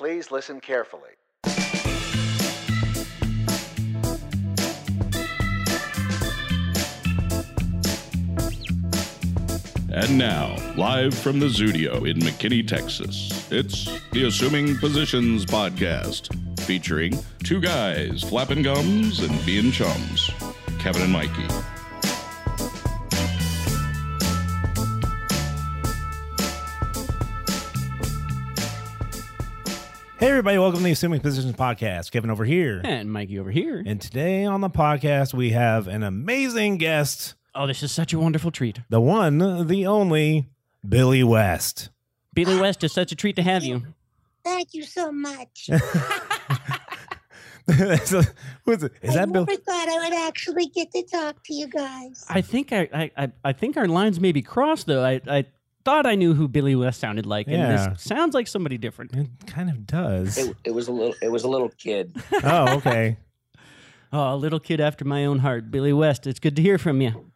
Please listen carefully. And now, live from the Zudio in McKinney, Texas, it's the Assuming Positions Podcast, featuring two guys flapping gums and being chums, Kevin and Mykie. Hey, everybody, welcome to the Assuming Positions Podcast. Kevin over here. And Mykie over here. And today on the podcast, we have an amazing guest, Oh, this is such a wonderful treat. the one, the only, Billy West. Billy West is such a treat to have you. Thank you so much. So, who's it? Is I that Bill? never thought I would actually get to talk to you guys. I think I, I, I, I think our lines may be crossed though. I, I thought I knew who Billy West sounded like, and Yeah. this sounds like somebody different. It kind of does. It, it was a little. It was a little kid. oh, okay. Oh, a little kid after my own heart, Billy West. It's good to hear from you.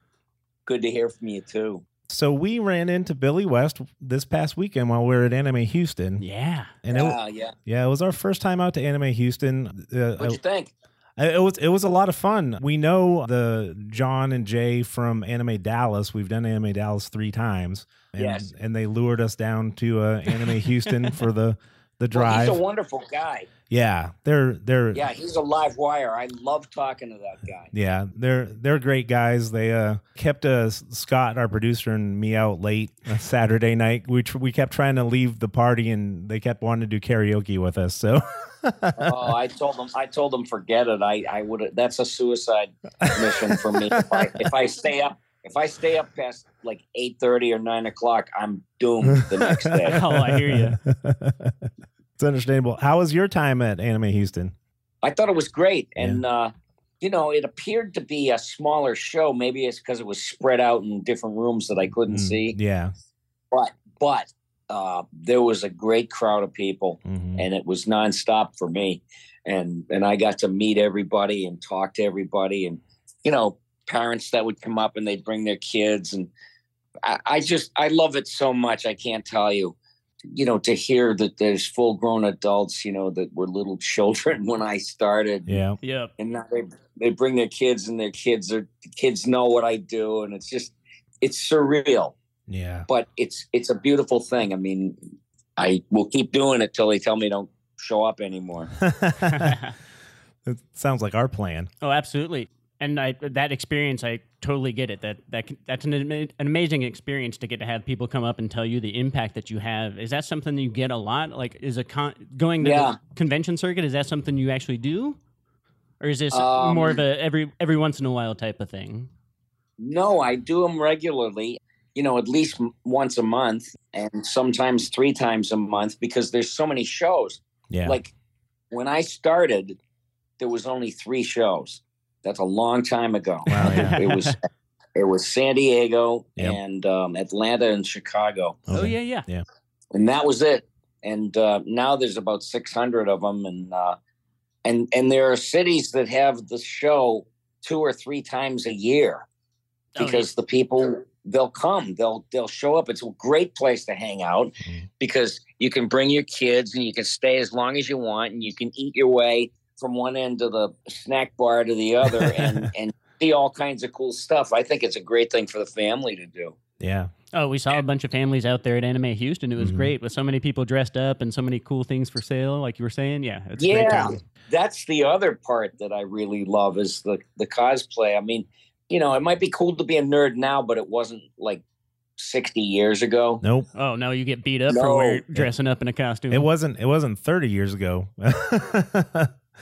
Good to hear from you too. So we ran into Billy West this past weekend while we were at Anime Houston. Yeah. And it, yeah, yeah. yeah, it was our first time out to Anime Houston. Uh, What'd you think? Uh, It was it was a lot of fun. We know the John and Jay from Anime Dallas. We've done Anime Dallas three times, and, Yes. and they lured us down to uh, Anime Houston for the the Well, drive. he's a wonderful guy. yeah, they're they're Yeah, he's a live wire. I love talking to that guy. yeah they're they're great guys. They uh, kept uh, Scott, our producer, and me out late Saturday night. We tr- we kept trying to leave the party, and they kept wanting to do karaoke with us. So Oh, I told them. I told them, forget it. I I would. That's a suicide mission for me. If I if I stay up. If I stay up past like eight thirty or nine o'clock, I'm doomed the next day. Oh, I hear you. it's understandable. How was your time at Anime Houston? I thought it was great, and uh, you know, it appeared to be a smaller show. Maybe it's because it was spread out in different rooms that I couldn't Mm, see. Yeah. But but uh, there was a great crowd of people, Mhm. and it was nonstop for me. And and I got to meet everybody and talk to everybody, and you know, parents that would come up and they'd bring their kids, and I, I just I love it so much. I can't tell you. You know, to hear that there's full grown adults, you know, that were little children when I started Yeah. yeah. and now they they bring their kids and their kids are the kids know what I do and it's just it's surreal Yeah. but it's it's a beautiful thing I mean I will keep doing it till they tell me don't show up anymore it sounds like our plan. Oh, absolutely. And I, that experience, I totally get it. That that that's an, an amazing experience to get to have people come up and tell you the impact that you have. Is that something you get a lot? Like, is a con- going to Yeah. the convention circuit? Is that something you actually do, or is this Um, more of a every every once in a while type of thing? no I do them regularly you know at least once a month and sometimes three times a month because there's so many shows Yeah. like when I started there was only three shows that's a long time ago Wow, yeah. it was it was San Diego Yep. and um, Atlanta and Chicago, Oh Okay. yeah, yeah. and that was it. And uh, now there's about 600 of them, and uh, and and there are cities that have the show two or three times a year Oh, yeah. because the people they'll come, they'll they'll show up. It's a great place to hang out Mhm. because you can bring your kids and you can stay as long as you want, and you can eat your way from one end of the snack bar to the other, and and see all kinds of cool stuff. I think it's a great thing for the family to do. yeah. Oh, we saw a bunch of families out there at Anime Houston. It was Mhm. great with so many people dressed up and so many cool things for sale, like you were saying. Yeah, it's a great Yeah, that's the other part that I really love is the the cosplay. I mean, you know, it might be cool to be a nerd now, but it wasn't like sixty years ago. Nope. Oh no, you get beat up No. for wear, dressing up in a costume. It wasn't it wasn't 30 years ago.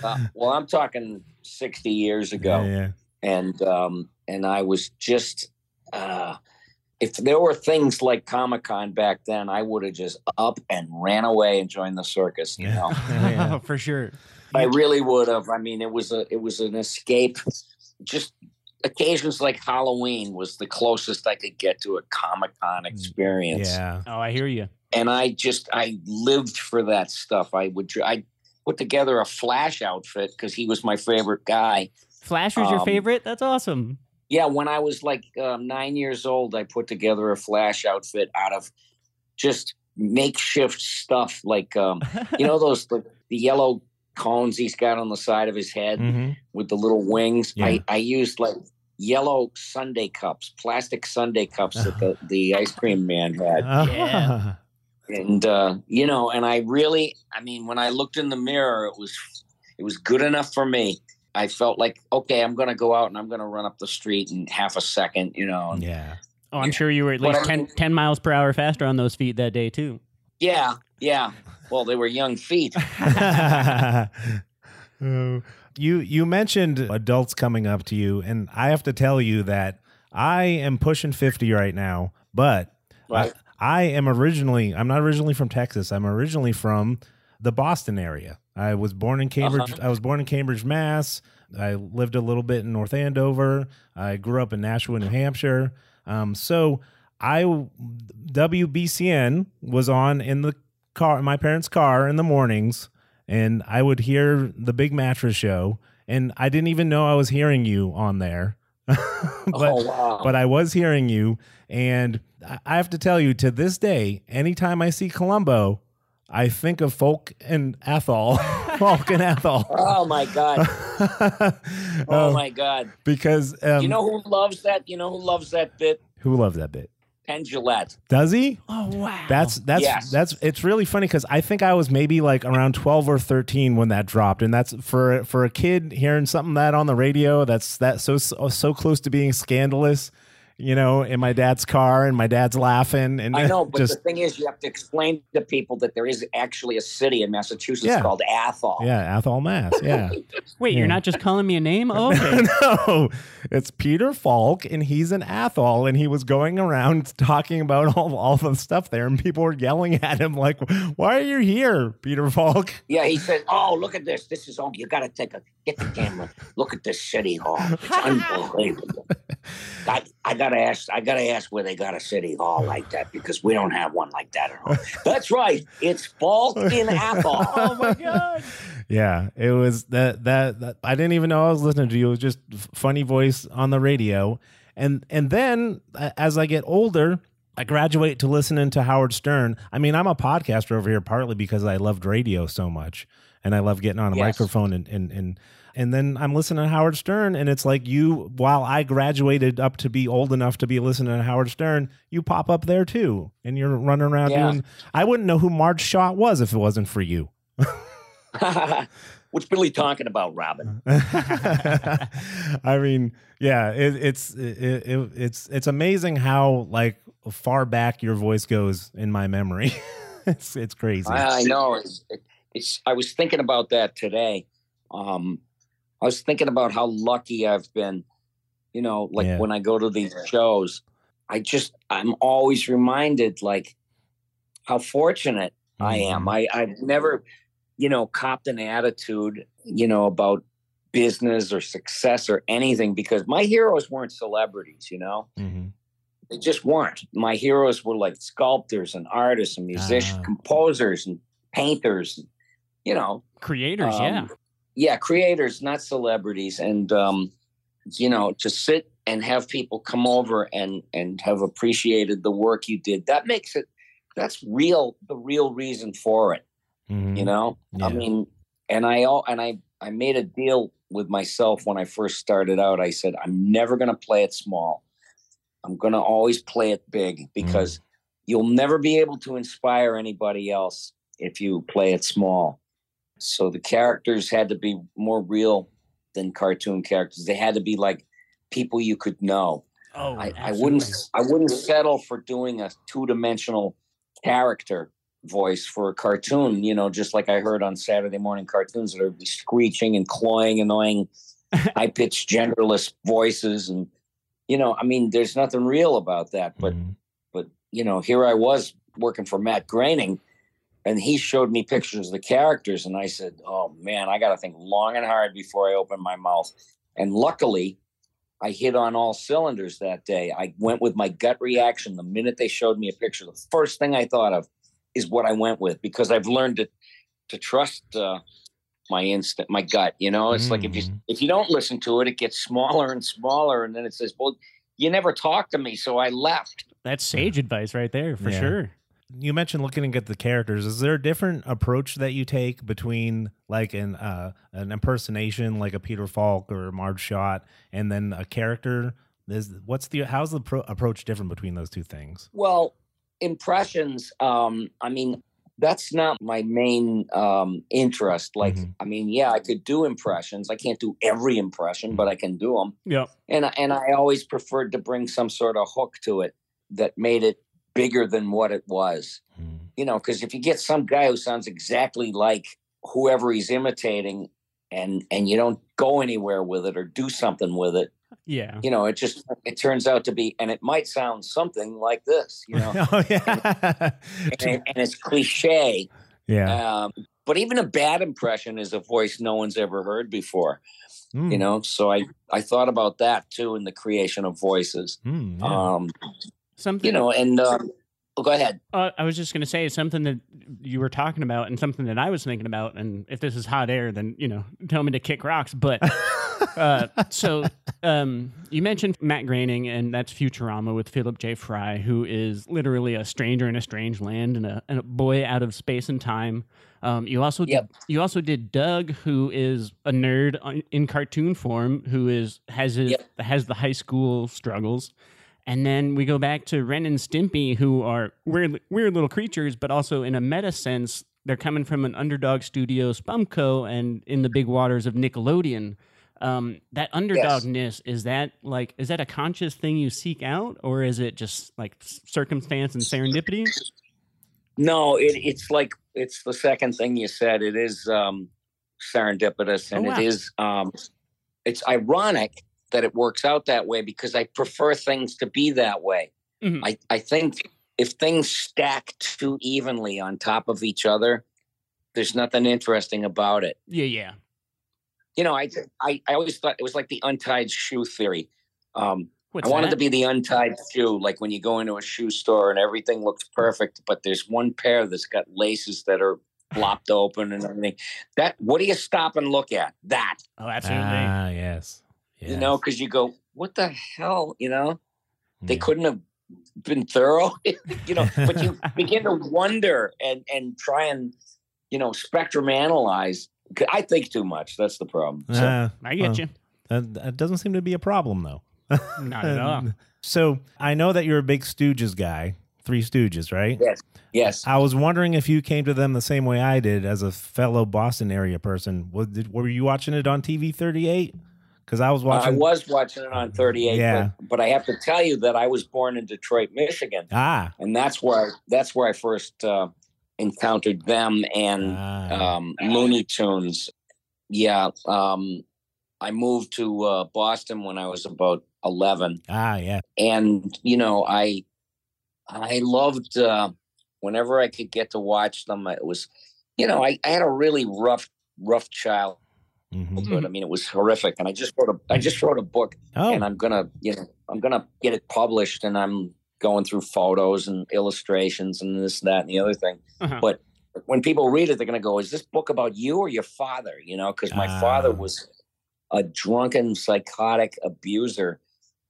Uh, well, I'm talking sixty years ago, Yeah, yeah. and um, and I was just. Uh, if there were things like Comic Con back then, I would have just up and ran away and joined the circus. You Yeah. know, Yeah. for sure. I really would have. I mean, it was a it was an escape. Just occasions like Halloween was the closest I could get to a Comic Con experience. Yeah. Oh, I hear you. And I just I lived for that stuff. I would I put together a Flash outfit because he was my favorite guy. Flash was your Um, favorite? That's awesome. Yeah, when I was like um, nine years old, I put together a Flash outfit out of just makeshift stuff like um, you know those the, the yellow cones he's got on the side of his head Mhm. with the little wings. Yeah. I, I used like yellow sundae cups, plastic sundae cups that the, the ice cream man had. Ah. And uh, you know, and I really I mean, when I looked in the mirror, it was it was good enough for me. I felt like, okay, I'm gonna go out and I'm gonna run up the street in half a second, you know. and- yeah. Oh, I'm sure you were at least I 10, mean- 10 miles per hour faster on those feet that day too. yeah, yeah. Well, they were young feet. Uh, you you mentioned adults coming up to you, and I have to tell you that I am pushing fifty right now, but Right. I, I am originally I'm not originally from Texas. I'm originally from the Boston area. I was born in Cambridge. Uh-huh. I was born in Cambridge, Mass. I lived a little bit in North Andover. I grew up in Nashua, New Hampshire. Um, so I WBCN was on in the car, in my parents' car in the mornings, and I would hear the Big Mattress Show, and I didn't even know I was hearing you on there. but oh wow. but I was hearing you, and I- have to tell you, to this day, anytime I see Columbo, I think of Falk and Athol, Falk and Athol. oh my god. Oh Um, my god. because um, you know who loves that? You know who loves that bit? who loves that bit? Penn Jillette. Does he? Oh wow. That's that's Yes. that's it's really funny because I think I was maybe like around twelve or thirteen when that dropped, and that's for for a kid hearing something that on the radio that's that so so, so close to being scandalous, you know, in my dad's car and my dad's laughing and I know, but just the thing is, you have to explain to people that there is actually a city in Massachusetts Yeah. called Athol. yeah, Athol Mass, yeah. Wait, Yeah. you're not just calling me a name? Oh, okay. no, it's Peter Falk, and he's an Athol, and he was going around talking about all, all the stuff there, and people were yelling at him like, "Why are you here, Peter Falk?" Yeah, he said, "Oh, look at this. This is all you got to take a get the camera. Look at this city hall. It's unbelievable. I, I gotta ask. I gotta ask where they got a city hall like that because we don't have one like that at home. That's right. It's Falk in Athol. oh my god. Yeah, it was that, that that I didn't even know I was listening to you. It was just funny voice on the radio, and and then as I get older, I graduate to listening to Howard Stern. I mean, I'm a podcaster over here partly because I loved radio so much, and I love getting on a Yes. microphone and and and. And then I'm listening to Howard Stern, and it's like you, while I graduated up to be old enough to be listening to Howard Stern, you pop up there too, and you're running around Yeah. doing. I wouldn't know who Marge Schott was if it wasn't for you. What's Billy talking about, Robin? I mean, yeah, it, it's it, it, it's it's amazing how like far back your voice goes in my memory. it's it's crazy. I, I know. It's, it's. I was thinking about that today. Um, I was thinking about how lucky I've been. You know, like Yeah. when I go to these shows, I just I'm always reminded like how fortunate I am. I I've never, you know, copped an attitude, you know, about business or success or anything because my heroes weren't celebrities. You know, Mhm. they just weren't. My heroes were like sculptors and artists and musicians, Ah. composers and painters. You know, Creators, um, yeah. Yeah, creators, not celebrities. And um, you know, to sit and have people come over and and have appreciated the work you did, that makes it. That's real. The real reason for it. Mhm. You know, Yeah. I mean, and I all and I I made a deal with myself when I first started out. I said I'm never going to play it small. I'm going to always play it big because you'll never be able to inspire anybody else if you play it small. So the characters had to be more real than cartoon characters. They had to be like people you could know. Oh, I, I wouldn't I wouldn't settle for doing a two dimensional character voice for a cartoon, you know, just like I heard on Saturday morning cartoons that are screeching and clawing, annoying, high pitched genderless voices and you know, I mean, there's nothing real about that. But Mhm. but you know, here I was working for Matt Groening and he showed me pictures of the characters and I said, Oh man, I gotta think long and hard before I open my mouth. And luckily I hit on all cylinders that day. I went with my gut reaction the minute they showed me a picture. The first thing I thought of is what I went with because I've learned to to trust uh, my instinct, my gut. You know, it's like if you Mhm. if you don't listen to it, it gets smaller and smaller, and then it says, "Well, you never talked to me, so I left." That's sage advice right there for Yeah. sure. You mentioned looking at the characters. Is there a different approach that you take between like an uh, an impersonation, like a Peter Falk or Marge Schott, and then a character? Is what's the how's the pro- approach different between those two things? Well, impressions. Um, I mean, that's not my main um, interest. Like, Mhm. I mean, yeah, I could do impressions. I can't do every impression, but I can do them. Yeah. And and I always preferred to bring some sort of hook to it that made it bigger than what it was. Mm. You know, because if you get some guy who sounds exactly like whoever he's imitating, and and you don't go anywhere with it or do something with it, Yeah. you know, it just it turns out to be, and it might sound something like this, you know, oh yeah, and, and it's cliche. yeah. Um, but even a bad impression is a voice no one's ever heard before, Mm, you know. So I I thought about that too in the creation of voices. mm, yeah. Um, Something you know, and um, oh, go ahead. Uh, I was just going to say something that you were talking about and something that I was thinking about. And if this is hot air, then, you know, tell me to kick rocks. But uh, so um, you mentioned Matt Groening, and that's Futurama with Philip J. Fry, who is literally a stranger in a strange land and a, and a boy out of space and time. Um, you also Yep. did, you also did Doug, who is a nerd on- in cartoon form, who is has his Yep. has the high school struggles. And then we go back to Ren and Stimpy, who are weird, weird little creatures, but also in a meta sense, they're coming from an underdog studio, Spumco, and in the big waters of Nickelodeon. Um, that underdogness is that like is that a conscious thing you seek out, or is it just like circumstance and serendipity? No, it, it's like it's the second thing you said. It is um, serendipitous, and Oh, wow. it is. Um, it's ironic that it works out that way because I prefer things to be that way. Mhm. I I think if things stack too evenly on top of each other, there's nothing interesting about it. Yeah, yeah. You know, I I, I always thought it was like the untied shoe theory. Um, What's I wanted that? to be the untied shoe, like when you go into a shoe store and everything looks perfect, but there's one pair that's got laces that are flopped open and everything. That what do you stop and look at? That Oh, absolutely. Ah, yes. You know, because you go, what the hell, you know? They Yeah. couldn't have been thorough, you know. But you begin to wonder and and try and you know spectrum analyze. I think too much. That's the problem. So, Ah, I get well, you. That, that doesn't seem to be a problem though. Not at all. So I know that you're a big Stooges guy, Three Stooges, right? Yes. Yes, I was wondering if you came to them the same way I did as a fellow Boston area person. Was, did, were you watching it on TV 38? Because I was watching. I was watching it on 38. Yeah. But, but I have to tell you that I was born in Detroit, Michigan. Ah. and that's where that's where I first uh, encountered them and ah. um, Looney Tunes. Yeah, um, I moved to uh, Boston when I was about eleven, ah, yeah. and you know I I loved uh, whenever I could get to watch them. It was, you know, I, I had a really rough rough childhood. Mhm. I mean, it was horrific, and I just wrote a I just wrote a book Oh, and I'm gonna, you know, I'm gonna get it published, and I'm going through photos and illustrations and this, and that, and the other thing. Uh-huh. But when people read it, they're gonna go, "Is this book about you or your father?" You know, because my father Ah. was a drunken, psychotic abuser,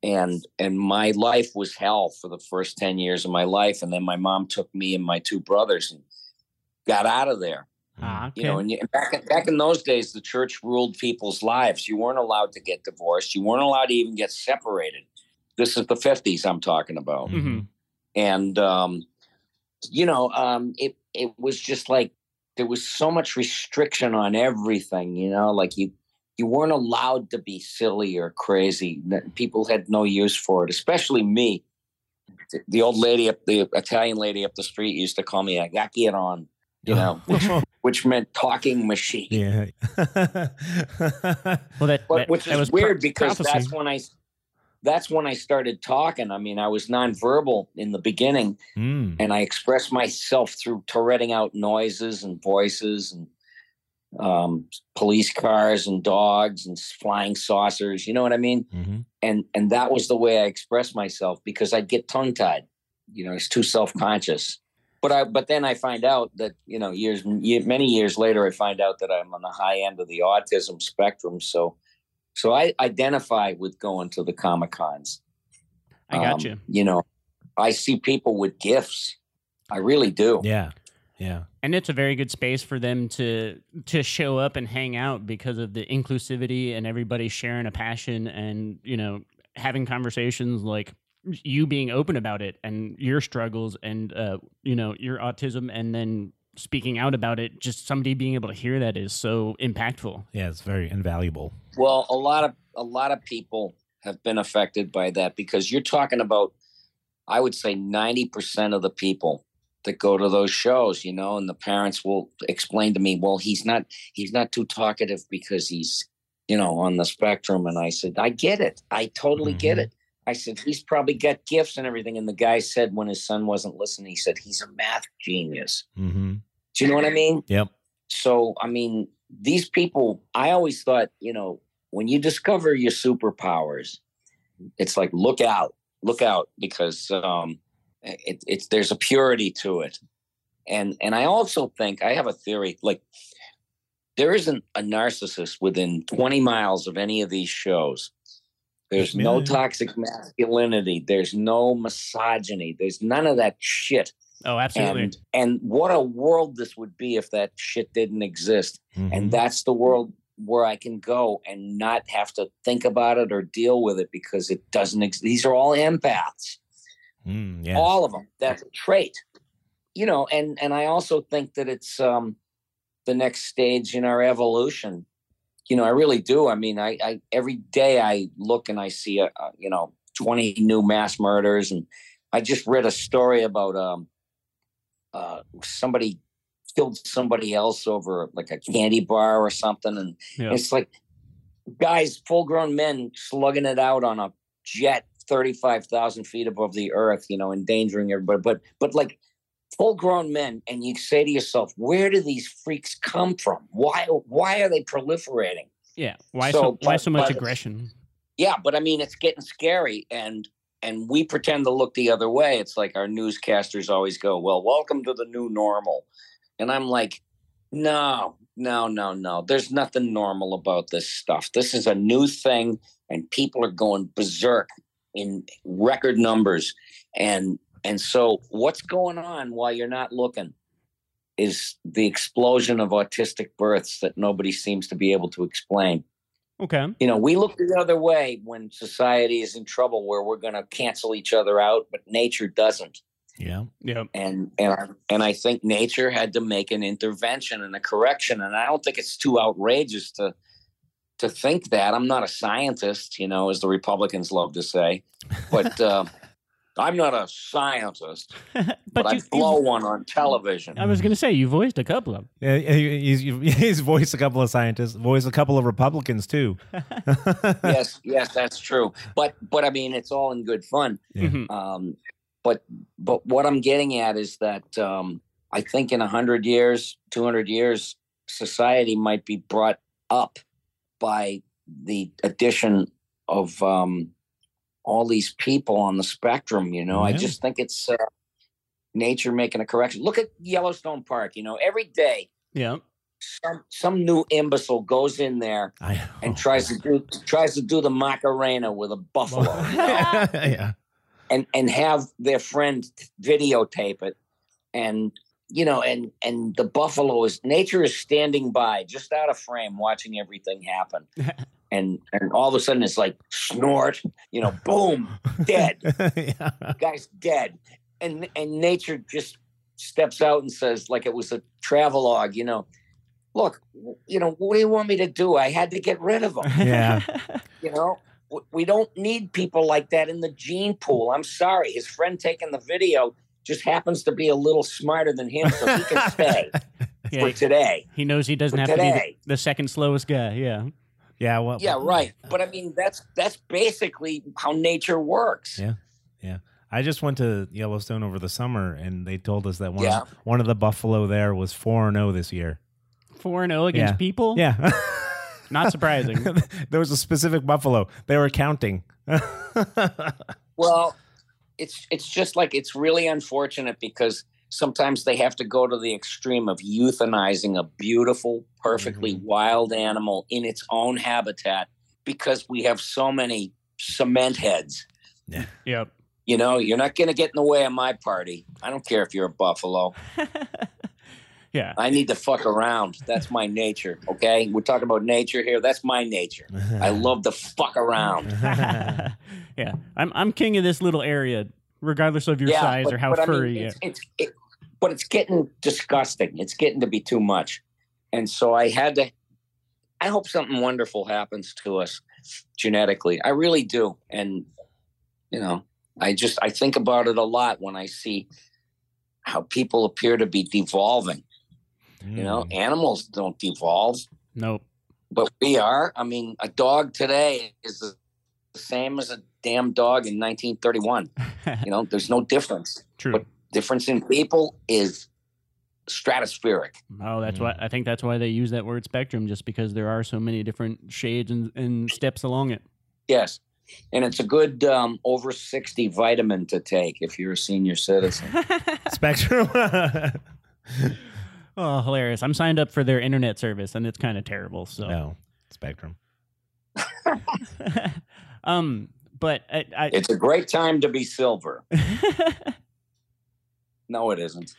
and and my life was hell for the first ten years of my life, and then my mom took me and my two brothers and got out of there Ah, okay. you know, and you, back in, back in those days, the church ruled people's lives. You weren't allowed to get divorced. You weren't allowed to even get separated. This is the fifties I'm talking about, Mhm. and um, you know, um, it it was just like there was so much restriction on everything. You know, like you you weren't allowed to be silly or crazy. People had no use for it, especially me. The, the old lady up the Italian lady up the street used to call me a on, you know, which, which meant talking machine. yeah. well, that, But that- which that is was pro- weird because prophecy. that's when I that's when I started talking. I mean, I was nonverbal in the beginning, Mm. and I expressed myself through Touretting out noises and voices and um, police cars and dogs and flying saucers. You know what I mean? Mhm. And and that was the way I expressed myself because I'd get tongue tied. You know, it's too self conscious. But I but then I find out that you know years many years later I find out that I'm on the high end of the autism spectrum. So so I identify with going to the comic cons. I got Um, you. You know, I see people with gifts I really do. Yeah. Yeah. and it's a very good space for them to to show up and hang out because of the inclusivity and everybody sharing a passion and you know having conversations like you being open about it and your struggles and uh, you know your autism and then speaking out about it just somebody being able to hear that is so impactful Yeah. It's very invaluable. Well, a lot of a lot of people have been affected by that because you're talking about, I would say, ninety percent of the people that go to those shows, you know, and the parents will explain to me, well, he's not he's not too talkative because he's, you know, on the spectrum. And I said, I get it. I totally get Mhm. it. I said, he's probably got gifts and everything. And the guy said when his son wasn't listening, he said, he's a math genius. Mm-hmm. Do you know what I mean? Yep. so i mean these people i always thought you know when you discover your superpowers it's like look out look out because um it, it's there's a purity to it and and i also think i have a theory like there isn't a narcissist within 20 miles of any of these shows there's no toxic masculinity. There's no misogyny. There's none of that shit. Oh absolutely. And and what a world this would be if that shit didn't exist. Mhm. and that's the world where i can go and not have to think about it or deal with it because it doesn't exist. these are all empaths. Mm, yeah. all of them that's a trait. You know and and i also think that it's um the next stage in our evolution you know i really do i mean i i every day i look and i see a, a you know 20 new mass murders and i just read a story about um uh somebody killed somebody else over like a candy bar or something and Yeah. it's like guys full grown men slugging it out on a jet 35,000 feet above the earth, you know, endangering everybody. But, but like full grown men, and you say to yourself, where do these freaks come from? Why, why are they proliferating? yeah why So, so, why but- so much but- aggression Yeah, but I mean, it's getting scary, and and we pretend to look the other way. It's like our newscasters always go, "Well, welcome to the new normal," and I'm like, "No, no, no, no. There's nothing normal about this stuff. This is a new thing, and people are going berserk in record numbers, and and so what's going on while you're not looking?" Is the explosion of autistic births that nobody seems to be able to explain. Okay. You know we look the other way when society is in trouble where we're going to cancel each other out but nature doesn't. Yeah. yeah. And and I, and I think nature had to make an intervention and a correction and I don't think it's too outrageous to to think that. I'm not a scientist you know as the republicans love to say. But uh, I'm not a scientist but, but, I blow you- one on television I was gonna say you voiced a couple of. Yeah, he's, he's voiced a couple of scientists, voiced a couple of Republicans too. yes yes that's true but but I mean it's all in good fun Yeah. Mhm. Um, but but what I'm getting at is that um, I think in hundred years, two hundred years, society might be brought up by the addition of um, all these people on the spectrum. You know, I just think it's uh, nature making a correction. Look at Yellowstone Park. You know, every day yeah some some new imbecile goes in there and tries to do tries to do the Macarena with a buffalo. you know? yeah. and and have their friend videotape it and you know and and the buffalo is nature is standing by just out of frame watching everything happen and and all of a sudden it's like snort you know boom dead. Yeah. guy's dead. And and nature just steps out and says like it was a travelogue you know look you know what do you want me to do? I had to get rid of him Yeah. you know we don't need people like that in the gene pool. I'm sorry. His friend taking the video just happens to be a little smarter than him so he can stay yeah. for today. He knows he doesn't For have to be the, the second slowest guy yeah Yeah. Well, yeah right but i mean that's that's basically how nature works Yeah. Yeah. I just went to Yellowstone over the summer, and they told us that one Yeah. of, one of the buffalo there was four and zero this year. four and zero against Yeah. people Yeah. not surprising there was a specific buffalo. They were counting. well it's it's just like it's really unfortunate because sometimes they have to go to the extreme of euthanizing a beautiful perfectly Mhm. wild animal in its own habitat because we have so many cement heads yep You know, you're not going to get in the way of my party. I don't care if you're a buffalo. yeah. I need to fuck around. That's my nature. Okay, we're talking about nature here. That's my nature. I love to fuck around. yeah. I'm I'm king of this little area, regardless of your yeah, size but, or how but I mean, furry. it's, it's it, but it's getting disgusting. It's getting to be too much, and so I had to. I hope something wonderful happens to us genetically. I really do, and you know, I just I think about it a lot when I see how people appear to be devolving. You know, Mm. animals don't devolve, nope. but we are. I mean, a dog today is the the same as a damn dog in 1931. You know, there's no difference. True. But difference in people is stratospheric. Oh, that's why I think that's why they use that word spectrum, just because there are so many different shades and, and steps along it. Yes. And it's a good um, over 60 vitamin to take if you're a senior citizen. Spectrum. oh, hilarious! I'm signed up for their internet service, and it's kind of terrible. So, no, Spectrum. um, but I, I it's a great time to be silver. No, it isn't.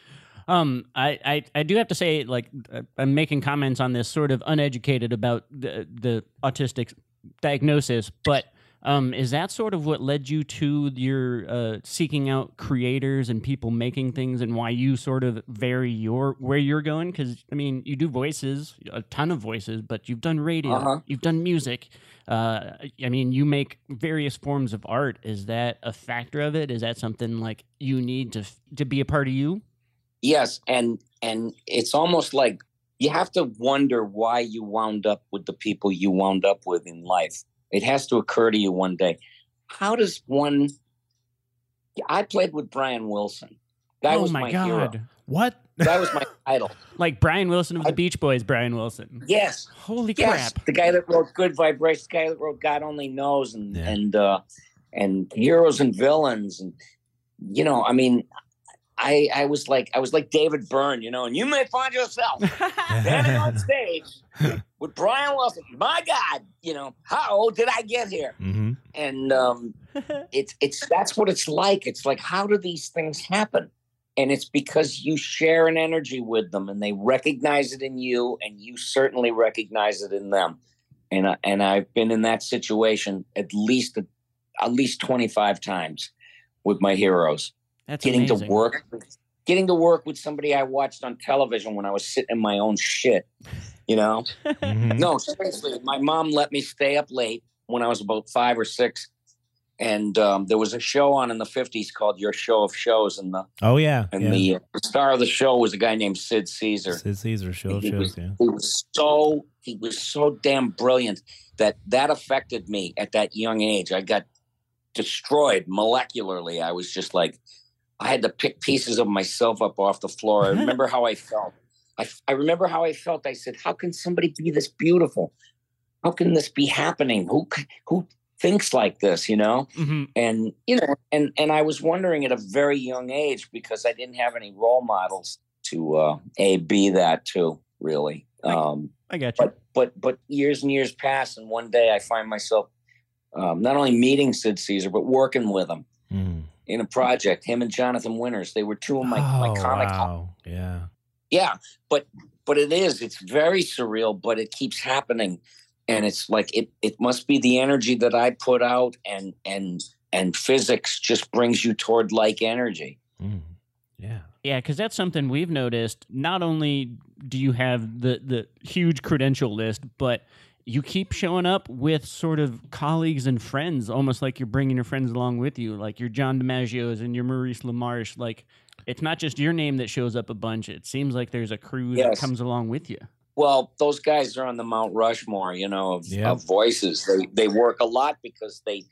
Um, I, I, I do have to say, like, uh, I'm making comments on this sort of uneducated about the, the autistic diagnosis, but um, is that sort of what led you to your uh, seeking out creators and people making things, and why you sort of vary your where you're going? Because I mean, you do voices, a ton of voices, but you've done radio, Uh-huh. you've done music. Uh, I mean, you make various forms of art. Is that a factor of it? Is that something like you need to to be a part of you? Yes, and and it's almost like you have to wonder why you wound up with the people you wound up with in life. It has to occur to you one day. How does one? I played with Brian Wilson. Guy oh was my, my, god! hero. What? Guy was my idol. Like Brian Wilson of the I- Beach Boys, Brian Wilson. Yes, Holy yes. crap! The guy that wrote Good Vibrations, the guy that wrote God Only Knows, and Yeah. and uh, and Heroes and Villains, and you know, I mean, I I was like I was like David Byrne, you know, and you may find yourself standing on stage with Brian Wilson. My God, you know, how old did I get here? hmm And um, it's it's that's what it's like. It's like how do these things happen? And it's because you share an energy with them, and they recognize it in you, and you certainly recognize it in them. And I, and I've been in that situation at least at least twenty five times with my heroes That's getting amazing. to work getting to work with somebody I watched on television when I was sitting in my own shit. You know? Mhm. No, seriously. My mom let me stay up late when I was about five or six. And um, there was a show on in the 50s called Your Show of Shows. And the Oh yeah. and yeah. the, uh, star of the show was a guy named Sid Caesar. Sid Caesar show He shows. was- Yeah. He was so he was so damn brilliant that that affected me at that young age. I got destroyed molecularly. I was just like, I had to pick pieces of myself up off the floor. I remember how I felt. I, I remember how I felt. I said, "How can somebody be this beautiful? How can this be happening? Who who thinks like this? You know?" Mhm. and you know and and i was wondering at a very young age because i didn't have any role models to uh a b that too really um I got you. but but but years and years pass and one day i find myself um, not only meeting sid caesar but working with him. In a project him and jonathan winters they were two of my, my oh, comic wow. Yeah. yeah but but it is it's very surreal but it keeps happening and it's like it it must be the energy that i put out and and and physics just brings you toward like energy Mm. Yeah. Yeah, because that's something we've noticed. Not only do you have the the huge credential list, but you keep showing up with sort of colleagues and friends, almost like you're bringing your friends along with you, like your John DiMaggio's and your Maurice LaMarche. Like it's not just your name that shows up a bunch. It seems like there's a crew that comes along with you. well those guys are on the mount rushmore you know of, Yeah. of voices they they work a lot because they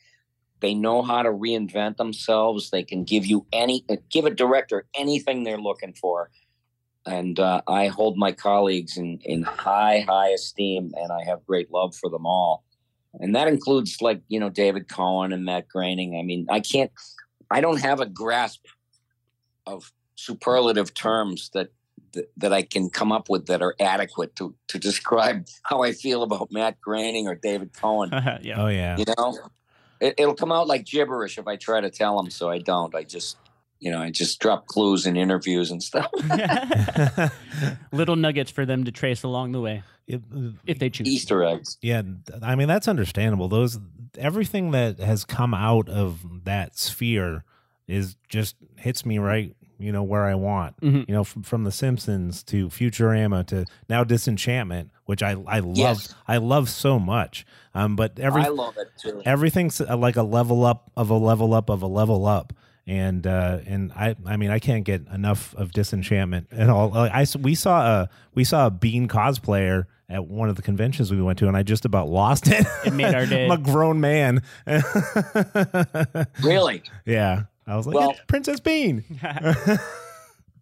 they know how to reinvent themselves they can give you any uh, give a director anything they're looking for and uh, i hold my colleagues in in high high esteem and i have great love for them all and that includes like you know david cohen and matt groening i mean i can't i don't have a grasp of superlative terms that that, that I can come up with that are adequate to to describe how I feel about Matt Groening or David Cohen. yeah. Oh yeah. You know, it, it'll come out like gibberish if I try to tell them. So I don't. I just, you know, I just drop clues in interviews and stuff. Little nuggets for them to trace along the way It- if they choose. Easter eggs. Yeah, I mean that's understandable. Those everything that has come out of that sphere is just hits me right, you know, where I want. Mhm. You know, from, from the Simpsons to Futurama to now Disenchantment, which I I love Yes. I love so much. Um, but every I love it too. everything's uh, like a level up of a level up of a level up and uh and i i mean i can't get enough of disenchantment at all. Like i s- we saw a we saw a bean cosplayer at one of the conventions we went to and i just about lost it. It made our day. i'm a grown man. Really? yeah. I was like Well- "It's princess bean.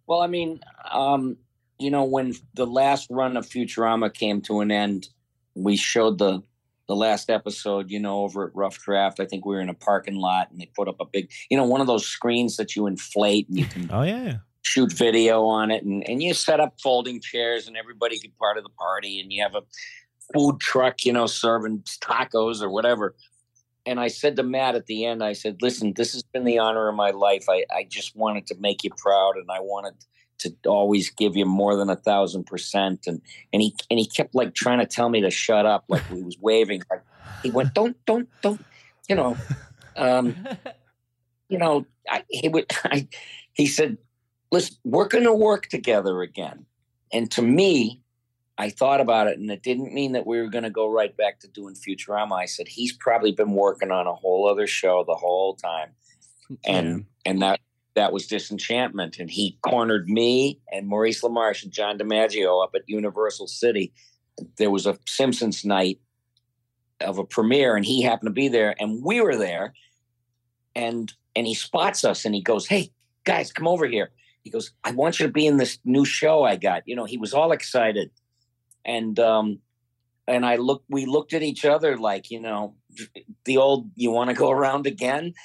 Well, I mean, um, you know, when the last run of Futurama came to an end, we showed the the last episode, you know, over at Rough Draft. I think we were in a parking lot and they put up a big, you know, one of those screens that you inflate and you can oh yeah shoot video on it and, and you set up folding chairs and everybody can part of the party and you have a food truck, you know, serving tacos or whatever. And I said to Matt at the end, I said, listen, this has been the honor of my life. I, I just wanted to make you proud and I wanted to always give you more than a thousand percent. And and he and he kept like trying to tell me to shut up, like he was waving. Like he went, Don't, don't, don't, you know. Um, you know, I, he would. I, he said, "Listen, we're going to work together again." And to me, I thought about it, and it didn't mean that we were going to go right back to doing Futurama. I said he's probably been working on a whole other show the whole time, and and that that was Disenchantment, and he cornered me and Maurice LaMarche and John DiMaggio up at Universal City. There was a Simpsons night of a premiere, and he happened to be there, and we were there, and and he spots us, and he goes, "Hey guys, come over here." He goes, "I want you to be in this new show I got." You know, he was all excited, and um, and I looked. We looked at each other like, you know, the old "You want to go around again?"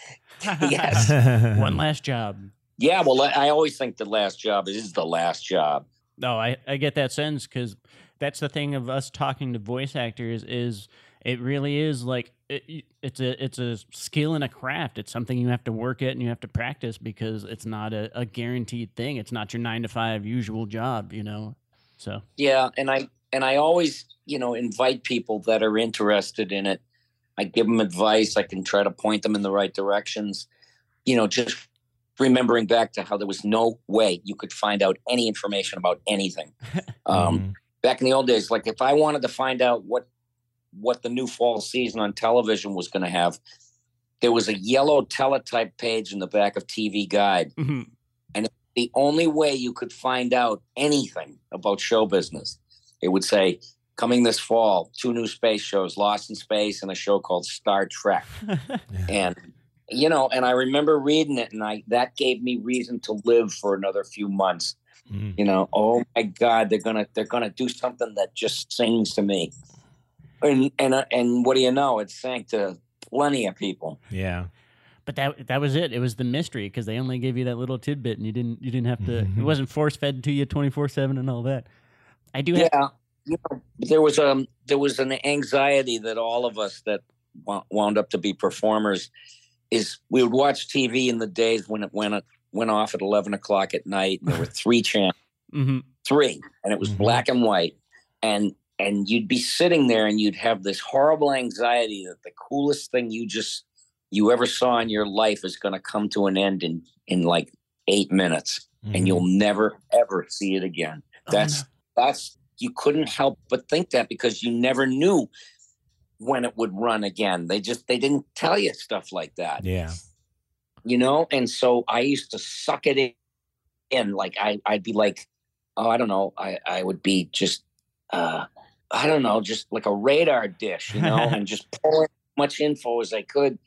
Yes. One last job. Yeah, well, I I always think the last job is the last job. No, I, I get that sense because that's the thing of us talking to voice actors is it really is like it, it's a it's a skill and a craft. It's something you have to work at and you have to practice because it's not a, a guaranteed thing. It's not your nine to five usual job, you know. So Yeah, and I and I always, you know, invite people that are interested in it. I give them advice. I can try to point them in the right directions. You know, just remembering back to how there was no way you could find out any information about anything. Um, Mhm. Back in the old days, like if I wanted to find out what what the new fall season on television was going to have, there was a yellow teletype page in the back of TV Guide mhm. the only way you could find out anything about show business. It would say, coming this fall, two new space shows, Lost in Space and a show called Star Trek. And you know, and I remember reading it and I that gave me reason to live for another few months. Mhm. You know, oh my God, they're gonna they're gonna do something that just sings to me. And and uh, and what do you know? It sang to plenty of people. yeah but that that was it. It was the mystery because they only gave you that little tidbit and you didn't you didn't have to. Mhm. It wasn't force fed to you twenty four seven and all that. I do have. yeah you know, there was um there was an anxiety that all of us that wo- wound up to be performers is we would watch tv in the days when it went went off at 11 o'clock at night and there were three channels. Hmm three and it was Mhm. black and white. And and you'd be sitting there and you'd have this horrible anxiety that the coolest thing you just you ever saw in your life is going to come to an end in in like eight minutes Mhm. and you'll never ever see it again. That's that's you couldn't help but think that because you never knew when it would run again. They just they didn't tell you stuff like that. Yeah. You know? And so i used to suck it in, like i i'd be like oh i don't know. I i would be just uh i don't know just like a radar dish you know and just pull in as much info as i could.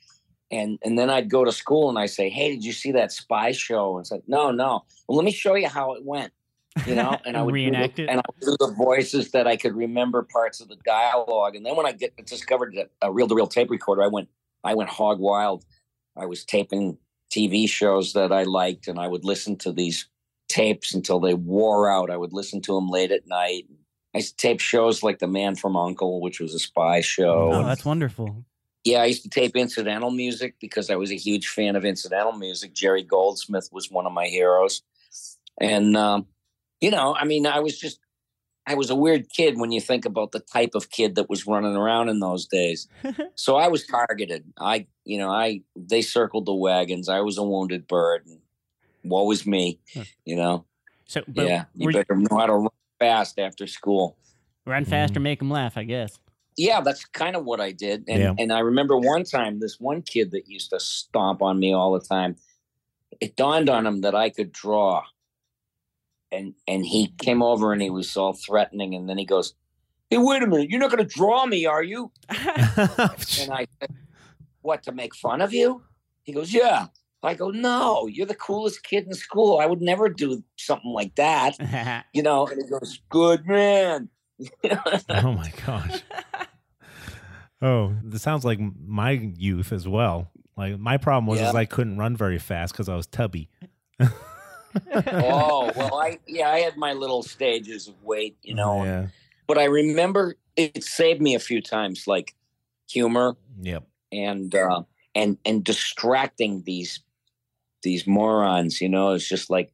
And and then i'd go to school and i say hey did you see that spy show? And it's like no no. Well let me show you how it went you know and i would do the- Reenact it. and i would do the voices that i could remember parts of the dialogue and then when i get discovered a reel-to-reel tape recorder i went i went hog wild i was taping tv shows that i liked and i would listen to these tapes until they wore out i would listen to them late at night i used to tape shows like the man from uncle which was a spy show Oh, that's wonderful. Yeah, I used to tape incidental music because I was a huge fan of incidental music. Jerry Goldsmith was one of my heroes. And, um, you know, I mean, I was just, I was a weird kid when you think about the type of kid that was running around in those days. so I was targeted. I, you know, I, they circled the wagons. I was a wounded bird. And woe was me, you know? So, but yeah. You were you- better know how to run fast after school. run fast or mm-hmm. make them laugh, I guess. yeah, that's kind of what I did. And Yeah. and I remember one time this one kid that used to stomp on me all the time. It dawned on him that I could draw. And and he came over and he was all threatening and then he goes, "Hey, wait a minute. You're not going to draw me, are you?" And I said, "What to make fun of you?" He goes, "Yeah." I go, "No, you're the coolest kid in school. I would never do something like that." You know, and he goes, "Good man." oh my gosh. Oh, this sounds like my youth as well. Like my problem was Yeah. is I couldn't run very fast because I was tubby. Oh well i yeah i had my little stages of weight you know Yeah. but i remember it saved me a few times like humor Yep. and uh and and distracting these these morons you know it's just like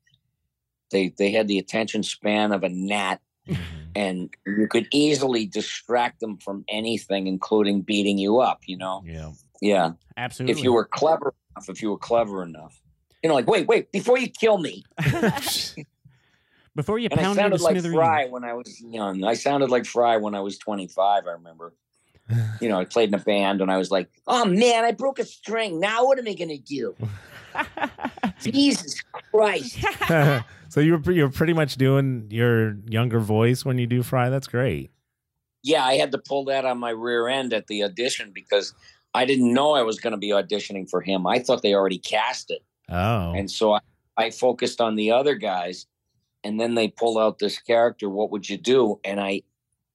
they they had the attention span of a gnat Mhm. and you could easily distract them from anything including beating you up you know Yeah. yeah Absolutely. if you were clever enough if you were clever enough you know like wait wait before you kill me Before you And I pound me to sounded like. Fry when I was young. I sounded like Fry when I was 25, I remember. You know, I played in a band and I was like, oh man, I broke a string. Now what am I going to do? Jesus Christ. so you're you're pretty much doing your younger voice when you do fry. That's great. Yeah, I had to pull that on my rear end at the audition because I didn't know I was going to be auditioning for him. I thought they already cast it. Oh. And so I, I focused on the other guys and then they pull out this character, what would you do? And I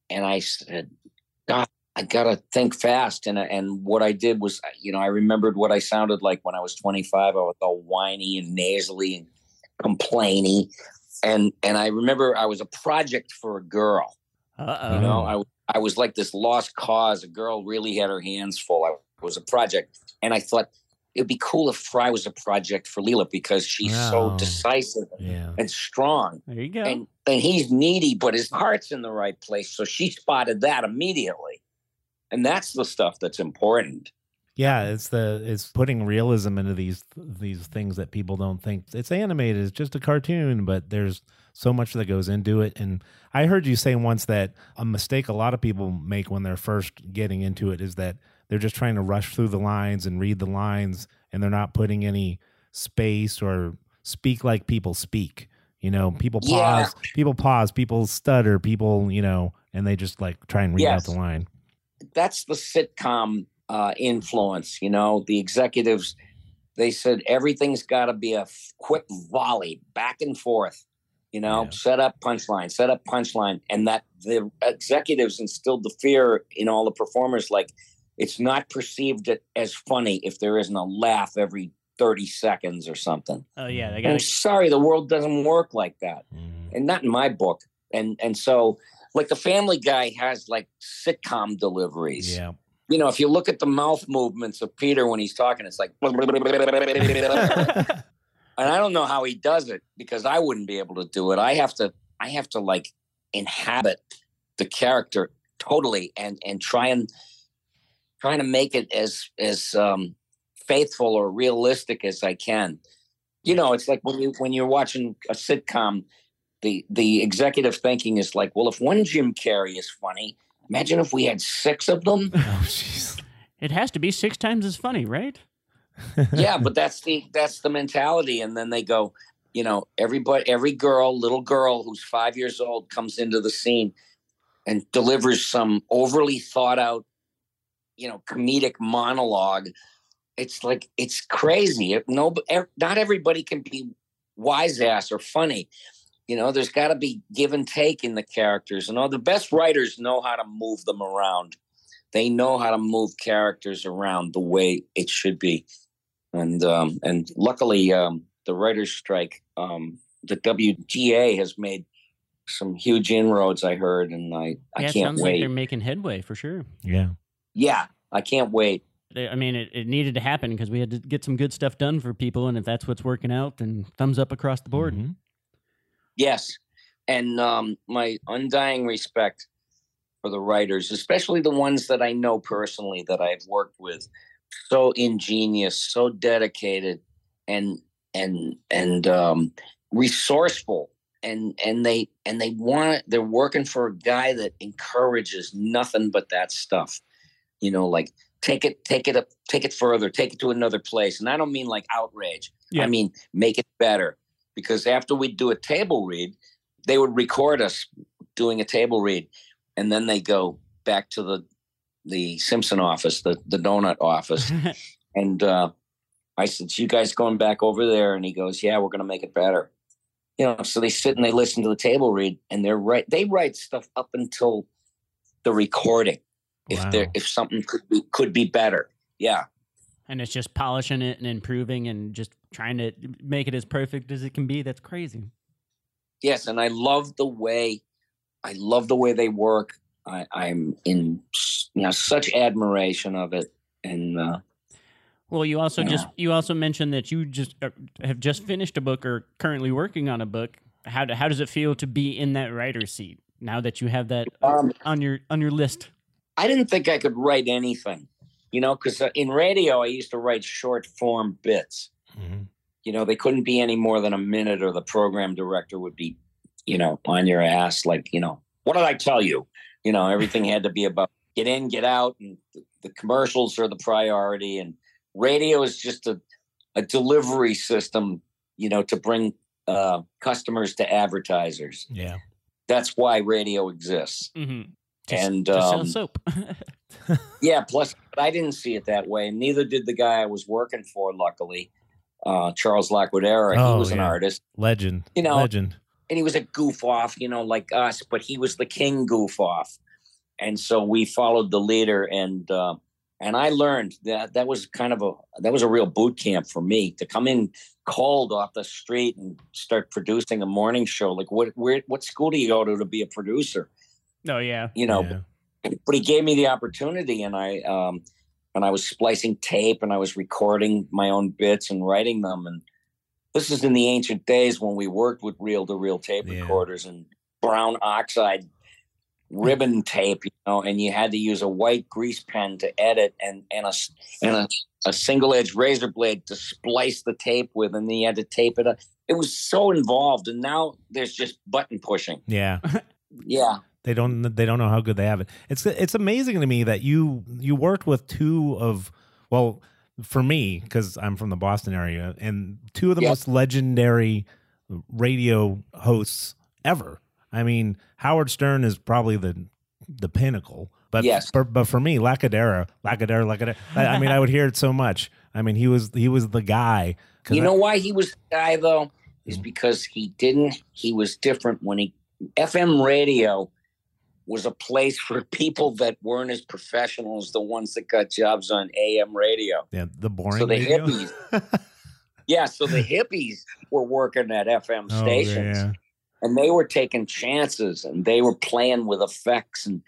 and I said, God, I gotta think fast. And and what I did was, you know, I remembered what I sounded like when I was 25. I was all whiny and nasally and complainy. And and I remember I was a project for a girl. Uh-oh. You know. I I was like this lost cause. A girl really had her hands full. I was a project, and I thought it'd be cool if Fry was a project for Leela because she's so Oh. decisive yeah. and strong, There you go. and and he's needy, but his heart's in the right place. So she spotted that immediately, and that's the stuff that's important. Yeah, it's the it's putting realism into these these things that people don't think it's animated. It's just a cartoon, but there's so much that goes into it. And I heard you say once that a mistake a lot of people make when they're first getting into it is that they're just trying to rush through the lines and read the lines, and they're not putting any space or speak like people speak. You know, people Yeah. pause, people pause, people stutter, people you know, and they just like try and read Yes. out the line. That's the sitcom uh, influence. You know, the executives they said everything's got to be a f- quick volley back and forth. You know, Yeah. set up punchline, set up punchline, and that the executives instilled the fear in all the performers. Like it's not perceived as funny if there isn't a laugh every thirty seconds or something. oh yeah, they got I'm sorry, the world doesn't work like that, Mhm. and not in my book. And and so, like the Family Guy has like sitcom deliveries Yeah. you know, if you look at the mouth movements of Peter when he's talking, it's like, and I don't know how he does it because I wouldn't be able to do it. I have to, I have to like inhabit the character totally and and try and trying to make it as as um, faithful or realistic as I can. You know, it's like when you when you're watching a sitcom, the the executive thinking is like, well, if one Jim Carrey is funny, imagine if we had six of them. Oh, jeez. it has to be six times as funny, right? yeah, but that's the that's the mentality. And then they go, you know, everybody, every girl, little girl who's five years old comes into the scene and delivers some overly thought out, you know, comedic monologue. It's like it's crazy. If no, not everybody can be wise ass or funny. You know, there's got to be give and take in the characters. And all the best writers know how to move them around. They know how to move characters around the way it should be and um, and luckily um, the writers' strike, um, the WGA has made some huge inroads. I heard, and I I yeah, it can't sounds like wait. they're making headway for sure. Yeah. Yeah, I can't wait. I mean, it, it needed to happen because we had to get some good stuff done for people, and if that's what's working out, then thumbs up across the board. Mhm. Yes. And um, my undying respect for the writers, especially the ones that I know personally that I've worked with, so ingenious, so dedicated, and and and um, resourceful, and and they and they want they're working for a guy that encourages nothing but that stuff. You know, like take it, take it up, take it further, take it to another place. And I don't mean like outrage. Yeah. I mean make it better. Because after we do a table read, they would record us doing a table read, and then they go back to the the Simpson office, the the donut office, and uh, I said, "You guys going back over there?" And he goes, "Yeah, we're going to make it better." You know, so they sit and they listen to the table read, and they're right. They write stuff up until the recording. If Wow. there, if something could be could be better, yeah, and it's just polishing it and improving and just trying to make it as perfect as it can be. That's crazy. yes, and I love the way, I love the way they work. I, I'm in you know such admiration of it, and uh, Well, you also just you also mentioned that you just uh, have just finished a book or currently working on a book. How do, how does it feel to be in that writer's seat now that you have that Um, on your on your list? I didn't think I could write anything, you know, because uh, in radio I used to write short form bits. Mhm. You know, they couldn't be any more than a minute, or the program director would be, you know, on your ass. Like, you know, what did I tell you? You know, everything had to be about get in, get out, and the, the commercials are the priority. And radio is just a, a delivery system, you know, to bring uh, customers to advertisers. Yeah. That's why radio exists. Mm-hmm. And, to sell um, soap. Yeah, plus I didn't see it that way, and neither did the guy I was working for. Luckily, uh, Charles Laquidara, Oh, he was an artist, Legend. You know- Legend. and he was a goof off, you know, like us, but he was the king goof off, and so we followed the leader, and uh, and I learned that that was kind of a that was a real boot camp for me to come in cold off the street and start producing a morning show. Like, what where what school do you go to to be a producer? Oh yeah. You know, Yeah. but he gave me the opportunity and i um and i was splicing tape and i was recording my own bits and writing them and this is in the ancient days when we worked with reel to reel tape Yeah. recorders and brown oxide ribbon tape you know and you had to use a white grease pen to edit and and a s- and a, a single edged razor blade to splice the tape with and then you had to tape it up it was so involved and now there's just button pushing Yeah. yeah They don't they don't know how good they have it. It's it's amazing to me that you you worked with two of well for me because I'm from the Boston area and two of the most legendary radio hosts ever. I mean Howard Stern is probably the the pinnacle. But Yes. but, but for me, Laquidara, Laquidara, Laquidara. I, I mean, I would hear it so much. I mean, he was he was the guy. You I- know why he was the guy though? Is Mhm. because he didn't. He was different when he FM radio was a place for people that weren't as professional as the ones that got jobs on AM radio. yeah, the boring. So the radio? hippies, yeah. So the hippies were working at FM Oh, stations, yeah. and they were taking chances, and they were playing with effects, and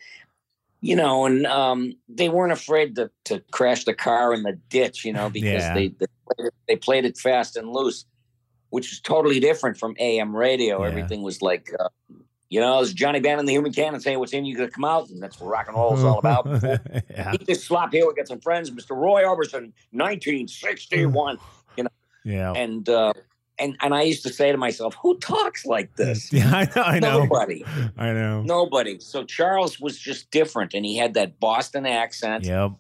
you know, and um, they weren't afraid to to crash the car in the ditch, you know, because Yeah. they they played, it, they played it fast and loose, which is totally different from AM radio. Yeah. Everything was like. Uh, you know, it's Johnny Band and the Human Cannon saying what's in you gonna come out, and that's what rock and roll is all about. yeah, Eat this slop here, we got some friends, Mr. Roy Orbison, 1961 you know, yeah. and uh, and and I used to say to myself, "Who talks like this? Yeah, I know. I know. Nobody, I know. nobody." So Charles was just different, and he had that Boston accent, Yep.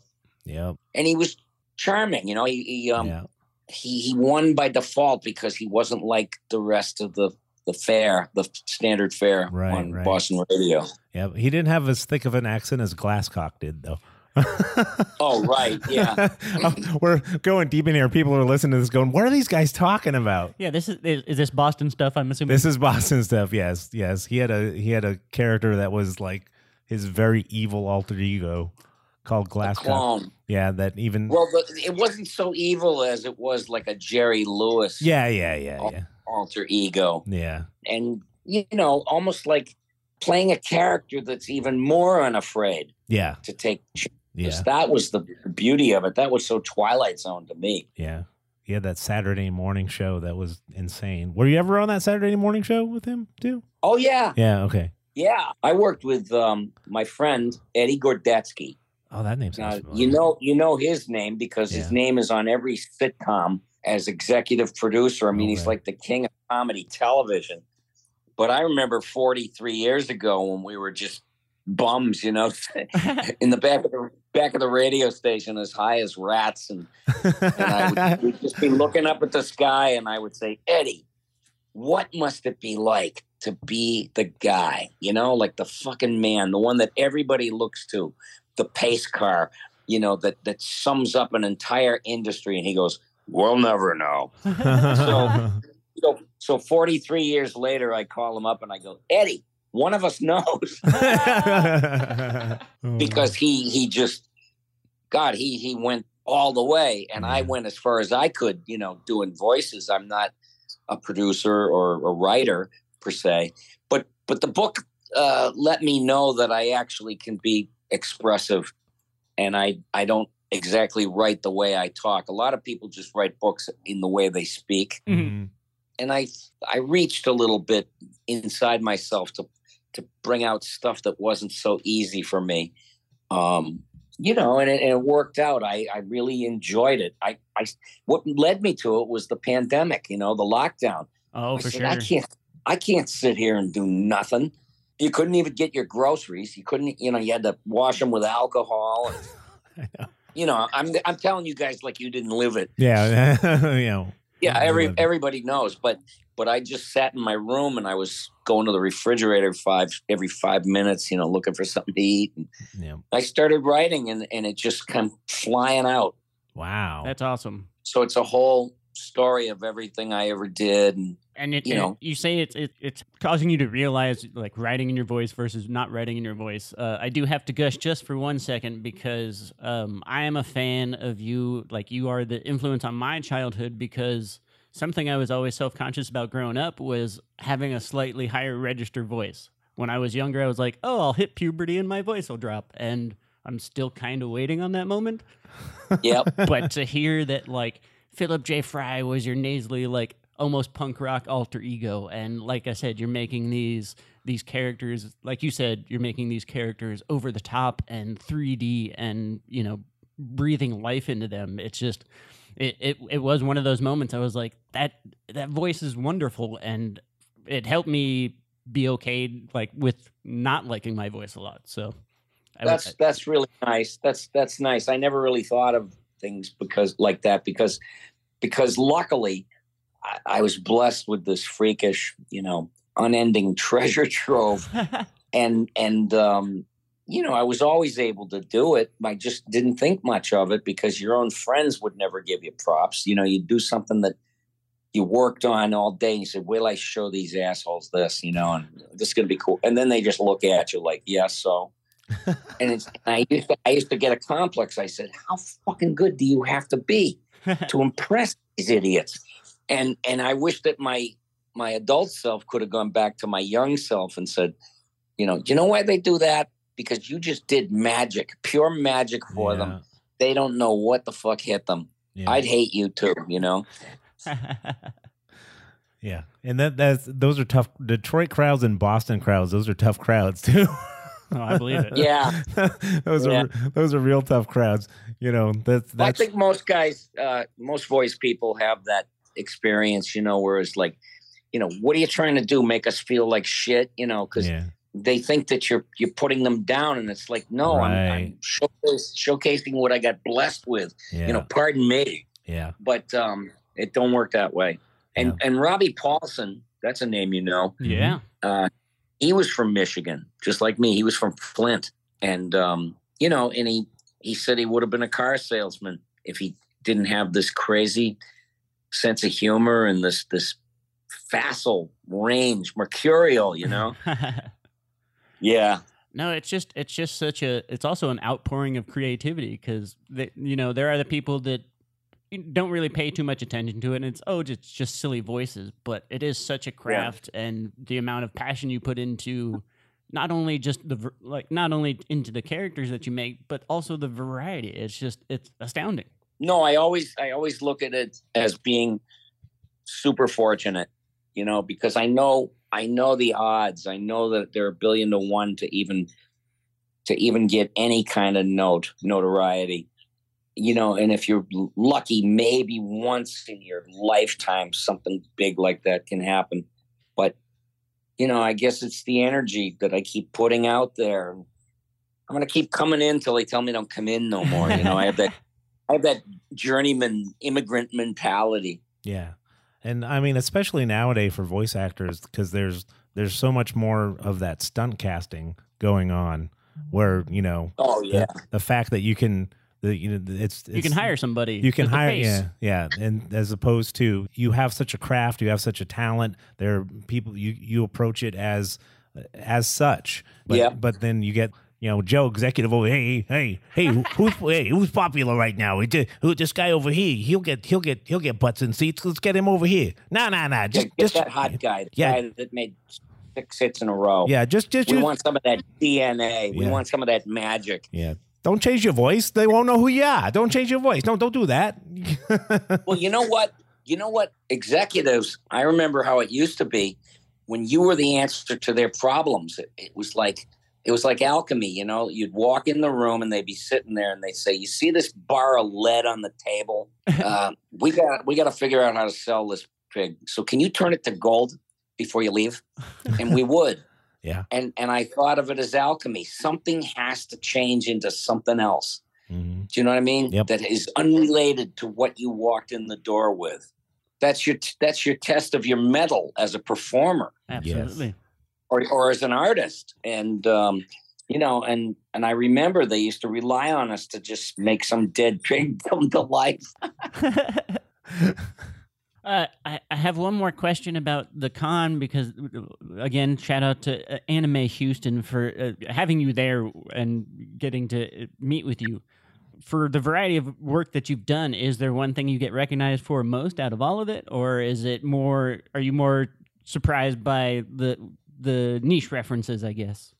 Yep. and he was charming. You know, he he, um, yeah. he he won by default because he wasn't like the rest of the the fare, the standard fare Right, on right. Boston radio. Yeah, He didn't have as thick of an accent as Glasscock did, though. Oh, right, yeah. Oh, We're going deep in here. People are listening to this going, what are these guys talking about? Yeah, this is is, is this Boston stuff? I'm assuming. This is Boston stuff. Yes. Yes. He had a he had a character that was like his very evil alter ego called Glasscock. Yeah, that even Well, the, it wasn't so evil as it was like a Jerry Lewis Yeah, yeah, yeah, yeah. Alter ego. Yeah. and you know almost like playing a character that's even more unafraid Yeah. to take Yeah. That was the beauty of it. That was so Twilight Zone to me. Yeah. He had that Saturday morning show that was insane. Were you ever on that Saturday morning show with him too? Oh yeah, Yeah. Okay. yeah. I worked with um, my friend Eddie Gorodetsky. Oh, that name's familiar. you know, you know his name because Yeah. his name is on every sitcom as executive producer. I mean, he's like the king of comedy television. But I remember 43 years ago when we were just bums, you know, in the back of the back of the radio station, as high as rats, and and I would we'd just be looking up at the sky, and I would say, Eddie, what must it be like to be the guy? You know, like the fucking man, the one that everybody looks to, the pace car, you know, that that sums up an entire industry. And he goes, "We'll never know." So- So, so 43 years later, I call him up and I go, Eddie, one of us knows because he he just, God, he he went all the way, and I went as far as I could. You know, doing voices. I'm not a producer or a writer per se, but but the book uh, let me know that I actually can be expressive, and I I don't exactly write the way I talk. A lot of people just write books in the way they speak Mhm. and I I reached a little bit inside myself to to bring out stuff that wasn't so easy for me. Um, you know, and it, and it worked out. I, I really enjoyed it. I, I what led me to it was the pandemic. You know, the lockdown. oh, I for said, sure. I can't I can't sit here and do nothing. You couldn't even get your groceries. You couldn't. You know, you had to wash them with alcohol. And, I know. You know, I'm I'm telling you guys like you didn't live it. Yeah. you know. Yeah, every everybody knows, but but I just sat in my room and I was going to the refrigerator five every five minutes, you know, looking for something to eat. And Yeah. I started writing, and and it just come flying out. Wow. That's awesome. So it's a whole story of everything I ever did, and And it, You know. you say it's it, it's causing you to realize like writing in your voice versus not writing in your voice. Uh, I do have to gush just for one second because um, I am a fan of you. Like you are the influence on my childhood because something I was always self conscious about growing up was having a slightly higher register voice. When I was younger, I was like, oh, I'll hit puberty and my voice will drop, and I'm still kind of waiting on that moment yep, but to hear that like Philip J. Fry was your nasally like almost punk rock alter ego, and like I said, you're making these these characters, like you said, you're making these characters over the top and 3D, and you know, breathing life into them. It's just. It, it, it was one of those moments I was like that that voice is wonderful and it helped me be okay like with not liking my voice a lot so I would- that's that's really nice. That's that's nice. I never really thought of things because like that because because luckily I, I was blessed with this freakish, you know, unending treasure trove. And and um you know i was always able to do it. I just didn't think much of it because your own friends would never give you props. You know you do something that you worked on all day and you said will i show these assholes this? You know and this is going to be cool. And then they just look at you like yes so and it's and i used to i used to get a complex. I said how fucking good do you have to be to impress these idiots? And and i wish that my my adult self could have gone back to my young self and said you know you know why they do that? Because you just did magic pure magic for them. They don't know what the fuck hit them. Yeah. i'd hate you too you know? Yeah, and that that's those are tough. Detroit crowds and Boston crowds, those are tough crowds too. oh, I believe it. yeah. Those Yeah. are those are real tough crowds. You know, that's that i think most guys uh most voice people have that experience you know whereas like you know what are you trying to do? Make us feel like shit you know because yeah, they think that you're you're putting them down and it's like no I'm, I'm showcase, showcasing what i got blessed with yeah, you know pardon me. Yeah, but um it don't work that way. And and robbie paulsen that's a name you know. Yeah. uh he was from michigan just like me. He was from flint. And um you know and he he said he would have been a car salesman if he didn't have this crazy sense of humor and this this facile range mercurial you know? Yeah. No, it's just it's just such a it's also an outpouring of creativity because you know there are the people that don't really pay too much attention to it and it's oh it's just silly voices but it is such a craft and the amount of passion you put into not only just the like not only into the characters that you make, but also the variety. It's just it's astounding. No, I always I always look at it as being super fortunate, you know, because I know I know the odds. I know that they're a billion to one to even to even get any kind of note notoriety. You know, and if you're lucky, maybe once in your lifetime something big like that can happen. But you know, I guess it's the energy that I keep putting out there. I'm gonna keep coming in till they tell me don't come in no more. You know, I have that I have that journeyman immigrant mentality. Yeah. And I mean, especially nowadays for voice actors, because there's there's so much more of that stunt casting going on, where you know Oh yeah. the, the fact that you can the you know it's, you can hire somebody. you can hire yeah yeah and as opposed to you have such a craft you have such a talent there are people you you approach it as as such but Yeah. but then you get you know Joe executive over hey hey hey who's hey who's popular right now It ju- who this guy over here he'll get he'll get he'll get butts and seats let's get him over here nah nah nah Just, just get just that hot guy, the yeah. guy that made six hits in a row. yeah just just We use- want some of that DNA. We want some of that magic. yeah don't change your voice they won't know who you are don't change your voice no don't do that Well, you know what? You know what? Executives, I remember how it used to be when you were the answer to their problems. It, it was like it was like alchemy, you know. You'd walk in the room and they'd be sitting there and they'd say, "You see this bar of lead on the table? Uh, we got we got to figure out how to sell this pig. So can you turn it to gold before you leave?" And we would. Yeah. And and I thought of it as alchemy. Something has to change into something else. Mhm. Do you know what I mean? Yep. That is unrelated to what you walked in the door with. That's your that's your test of your metal as a performer Absolutely. or or as an artist. And um, you know, and and I remember they used to rely on us to just make some dead pig come to life. Uh, I, I have one more question about the con because, again, shout out to uh, Anime Houston for uh, having you there and getting to uh, meet with you. For the variety of work that you've done, is there one thing you get recognized for most out of all of it, or is it more? Are you more surprised by the the niche references? I guess.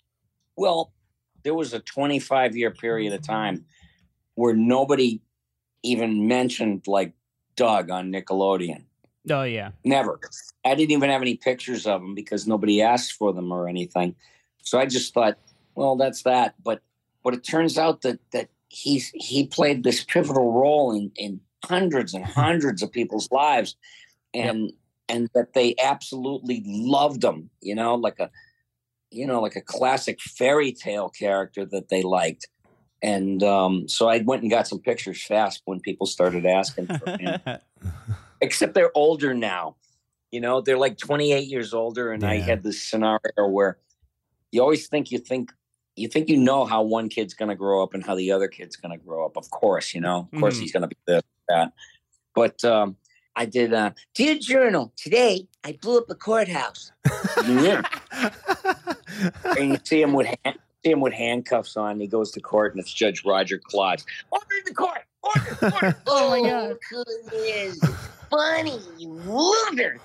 Well, there was a 25 year period of time where nobody even mentioned like Doug on Nickelodeon. Oh yeah. Never. I didn't even have any pictures of him because nobody asked for them or anything. So I just thought, well, that's that. But but it turns out that that he's he played this pivotal role in in hundreds and hundreds of people's lives, and and that they absolutely loved him. You know, like a you know like a classic fairy tale character that they liked. And um, so I went and got some pictures fast when people started asking for him except they're older now. You know, they're like 28 years older, and I had this scenario where you always think you think you think you know how one kid's going to grow up and how the other kid's going to grow up. Of course, you know, of course Mhm. he's going to be this, that. But um, I did. Uh, Dear Journal, today I blew up a courthouse. yeah, and you see him with hand, see him with handcuffs on. He goes to court, and it's Judge Roger Klotz. Order the court. Order, order. Oh my God. goodness. Funnie, you loser.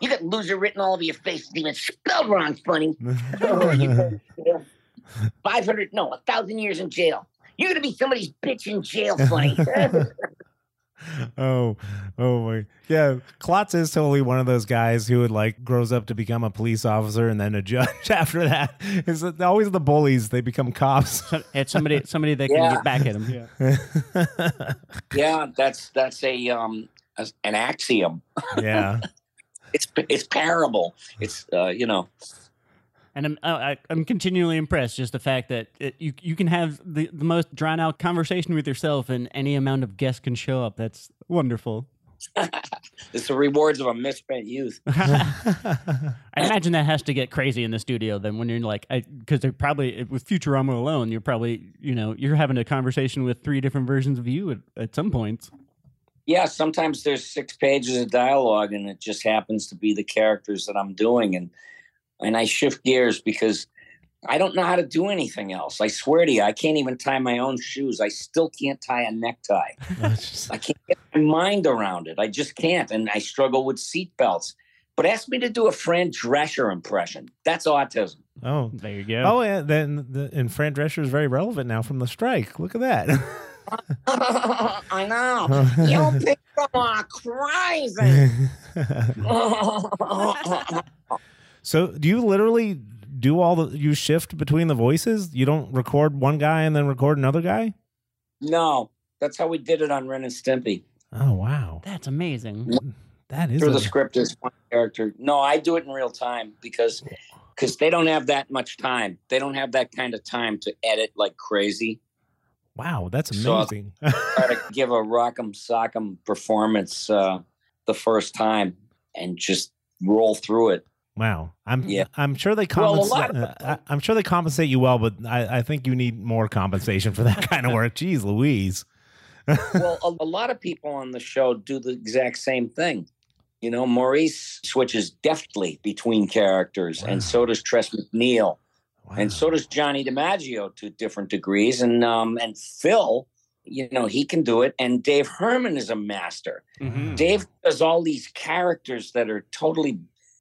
You got loser written all over your face. It's even spelled wrong, Funnie. Oh, 500, no, a thousand years in jail. You're going to be somebody's bitch in jail, Funnie. oh, oh my, yeah. Klotz is totally one of those guys who would like grows up to become a police officer and then a judge after that. It's always the bullies; they become cops. So- it's somebody somebody that can get back at him. Yeah. Yeah, that's that's a um a- an axiom. yeah, It's it's parable. It's uh, you know And I'm I, I'm continually impressed just the fact that it, you you can have the, the most drawn out conversation with yourself and any amount of guests can show up. That's wonderful. it's the rewards of a misspent youth. I imagine that has to get crazy in the studio then when you're like because they're probably with Futurama alone you're probably you know you're having a conversation with three different versions of you at, at some points. Yeah, sometimes there's six pages of dialogue, and it just happens to be the characters that I'm doing, and and I shift gears because I don't know how to do anything else. I swear to you, I can't even tie my own shoes. I still can't tie a necktie. I can't get my mind around it. I just can't. And I struggle with seatbelts. but ask me to do a Fran Drescher impression. That's autism. Oh, There you go. oh, yeah. Then the, and Fran Drescher is very relevant now from the strike. Look at that. I know. You people are crazy. so, do you literally do all the you shift between the voices? You don't record one guy and then record another guy? no, that's how we did it on Ren and Stimpy. Oh, wow. That's amazing. That is Through a- the script is one character. No, I do it in real time because because they don't have that much time. They don't have that kind of time to edit like crazy. Wow, that's So- amazing. Try to give a rock'em sock'em performance uh, the first time and just roll through it. Wow, I'm Yeah. I'm sure they compensate. of- uh, I, am sure they compensate you well, but I, I think you need more compensation for that kind of work. Jeez, Louise. well, a, a lot of people on the show do the exact same thing. You know, Maurice switches deftly between characters, Wow. and so does Tress MacNeille, Wow. and so does Johnny DiMaggio to different degrees, and um, and Phil, you know, he can do it, and Dave Herman is a master. Mhm. Dave does all these characters that are totally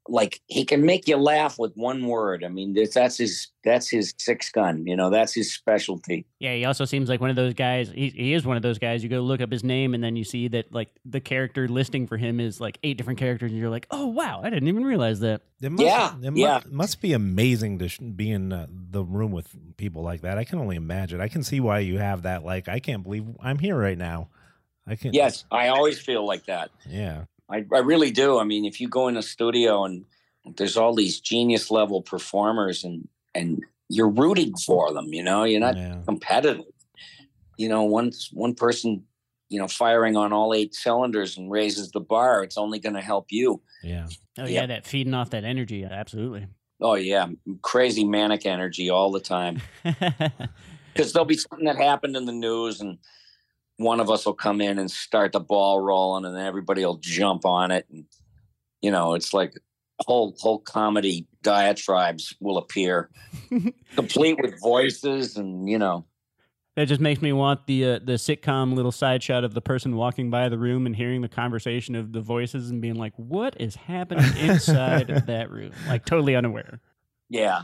like he can make you laugh with one word. I mean, that's, that's his that's his six gun. You know, that's his specialty. Yeah, he also seems like one of those guys. He, he is one of those guys. You go look up his name, and then you see that like the character listing for him is like eight different characters, and you're like, oh wow, I didn't even realize that. It must, Yeah, it mu- yeah. must be amazing to sh- be in uh, the room with people like that. I can only imagine. I can see why you have that. Like, I can't believe I'm here right now. I can. Yes, I always feel like that. Yeah. I, I really do. I mean, if you go in a studio and there's all these genius level performers and and you're rooting for them, you know, you're not yeah. competitive. You know, one one person, you know, firing on all eight cylinders and raises the bar, it's only going to help you. Yeah. Oh Yeah. yeah, that feeding off that energy, absolutely. Oh yeah, crazy manic energy all the time. Because there'll be something that happened in the news, and one of us will come in and start the ball rolling, and then everybody will jump on it, and you know, it's like whole whole comedy diatribes will appear, complete with voices, and you know, that just makes me want the uh, the sitcom little side shot of the person walking by the room and hearing the conversation of the voices and being like, "What is happening inside of that room?" Like totally unaware. yeah.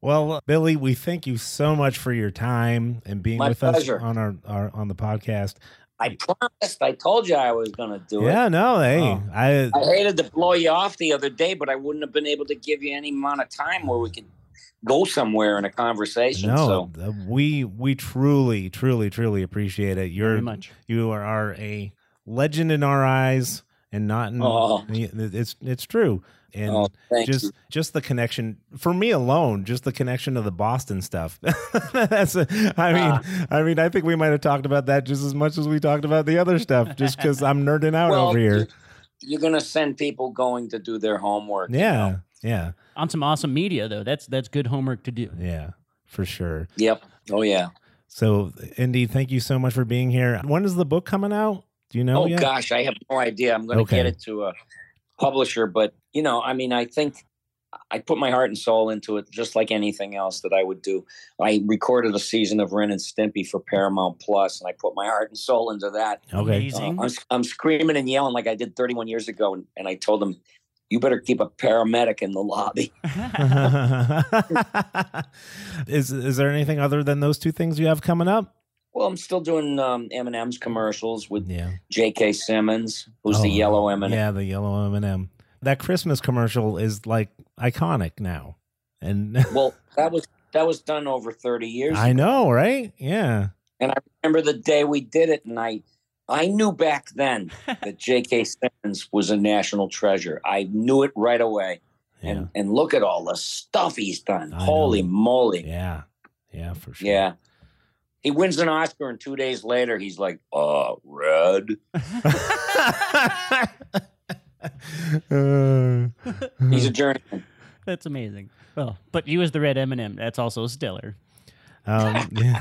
Well, Billy, we thank you so much for your time and being My with pleasure. us on our, our on the podcast. I promised. I told you I was going to do it. Yeah, no, hey, Oh. I I hated to blow you off the other day, but I wouldn't have been able to give you any amount of time where we could go somewhere in a conversation. no, So we we truly, truly, truly appreciate it. You're Very much. you are, are a legend in our eyes, and not in. Oh. It's it's true, and oh, just you. just the connection for me alone, just the connection to the Boston stuff. That's a, I mean, Ah. I mean, I think we might have talked about that just as much as we talked about the other stuff, just because I'm nerding out Well, over here. you- You're going to send people going to do their homework. you Yeah, know? yeah, On some awesome media though. That's that's good homework to do. yeah, for sure. Yep. Oh, yeah. So, Indy, thank you so much for being here. When is the book coming out? Do you know? oh, yet? gosh. I have no idea. I'm going to Okay. get it to a publisher, but, you know, I mean, I think I put my heart and soul into it just like anything else that I would do. I recorded a season of Ren and Stimpy for Paramount Plus, and I put my heart and soul into that. Okay. Uh, I'm, I'm screaming and yelling like I did 31 years ago, and, and I told them, you better keep a paramedic in the lobby. is is there anything other than those two things you have coming up? Well, I'm still doing um, M&M's commercials with Yeah. J.K. Simmons, who's the Oh, yellow M&M. Yeah, the yellow M and m That Christmas commercial is like iconic now, and Well, that was that was done over 30 years. I know, right? Yeah. and I remember the day we did it, and I I knew back then that J.K. Simmons was a national treasure. I knew it right away. Yeah. And and look at all the stuff he's done. I Holy know. moly! Yeah. Yeah, for sure. Yeah. He wins an Oscar, and two days later, he's like, "Uh, red." He's a journeyman. That's amazing. Well, but you as the red M&M, that's also stellar. um, yeah.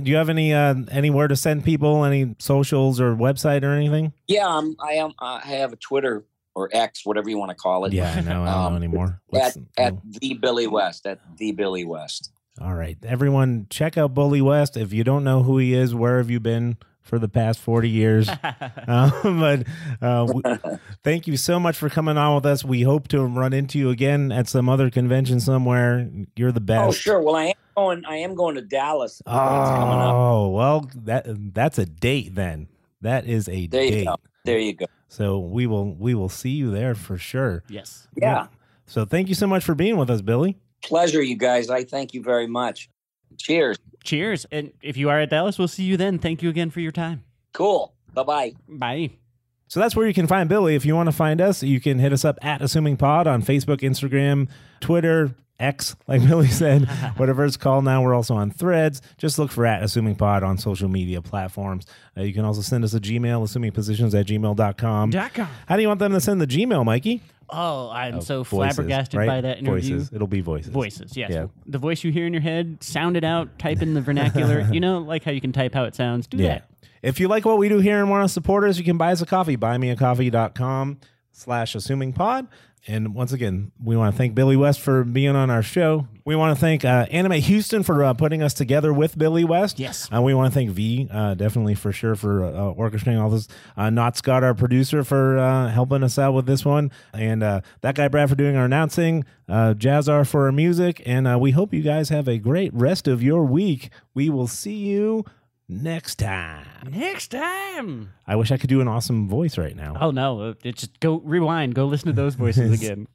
Do you have any uh, anywhere to send people, any socials or website or anything? Yeah, I'm, I am. I have a Twitter or X, whatever you want to call it. Yeah, I know. I don't know Um, anymore. At What's- at oh, the Billy West. At the Billy West. All right, everyone, check out Billy West. If you don't know who he is, where have you been for the past forty years? uh, but uh, w- thank you so much for coming on with us. We hope to run into you again at some other convention somewhere. You're the best. Oh, sure. Well, I am going. I am going to Dallas. It's coming up. Oh well, that that's a date then. That is a There you date. go. There you go. So we will we will see you there for sure. yes. Yeah. So thank you so much for being with us, Billy. Pleasure, you guys. I thank you very much. Cheers. Cheers. And if you are at Dallas, we'll see you then. Thank you again for your time. Cool. Bye bye. Bye. So that's where you can find Billy. If you want to find us, you can hit us up at Assuming Pod on Facebook, Instagram, Twitter, X, like Billy said, whatever it's called now. We're also on threads. Just look for at Assuming Pod on social media platforms. Uh, you can also send us a Gmail, assumingpositions at gmail.com. Dot com. How do you want them to send the Gmail, Mykie? Oh, I'm Oh, so voices, flabbergasted right? by that interview. Voices. It'll be voices. Voices, yes. Yeah. The voice you hear in your head, sound it out, type in the vernacular. you know, like how you can type how it sounds. Do Yeah. that. If you like what we do here and want to support us, you can buy us a coffee. Buymeacoffee.com slash assuming pod. And once again, we want to thank Billy West for being on our show. We want to thank uh, Anime Houston for uh, putting us together with Billy West. Yes. And we want to thank V, uh, definitely for sure, for uh, orchestrating all this. Uh, Not Scott, our producer, for uh, helping us out with this one. And uh, that guy, Brad, for doing our announcing. Uh, Jazzar for our music. And uh, we hope you guys have a great rest of your week. We will see you next time. Next time. I wish I could do an awesome voice right now. Oh no! Uh, it's just go rewind. Go listen to those voices again.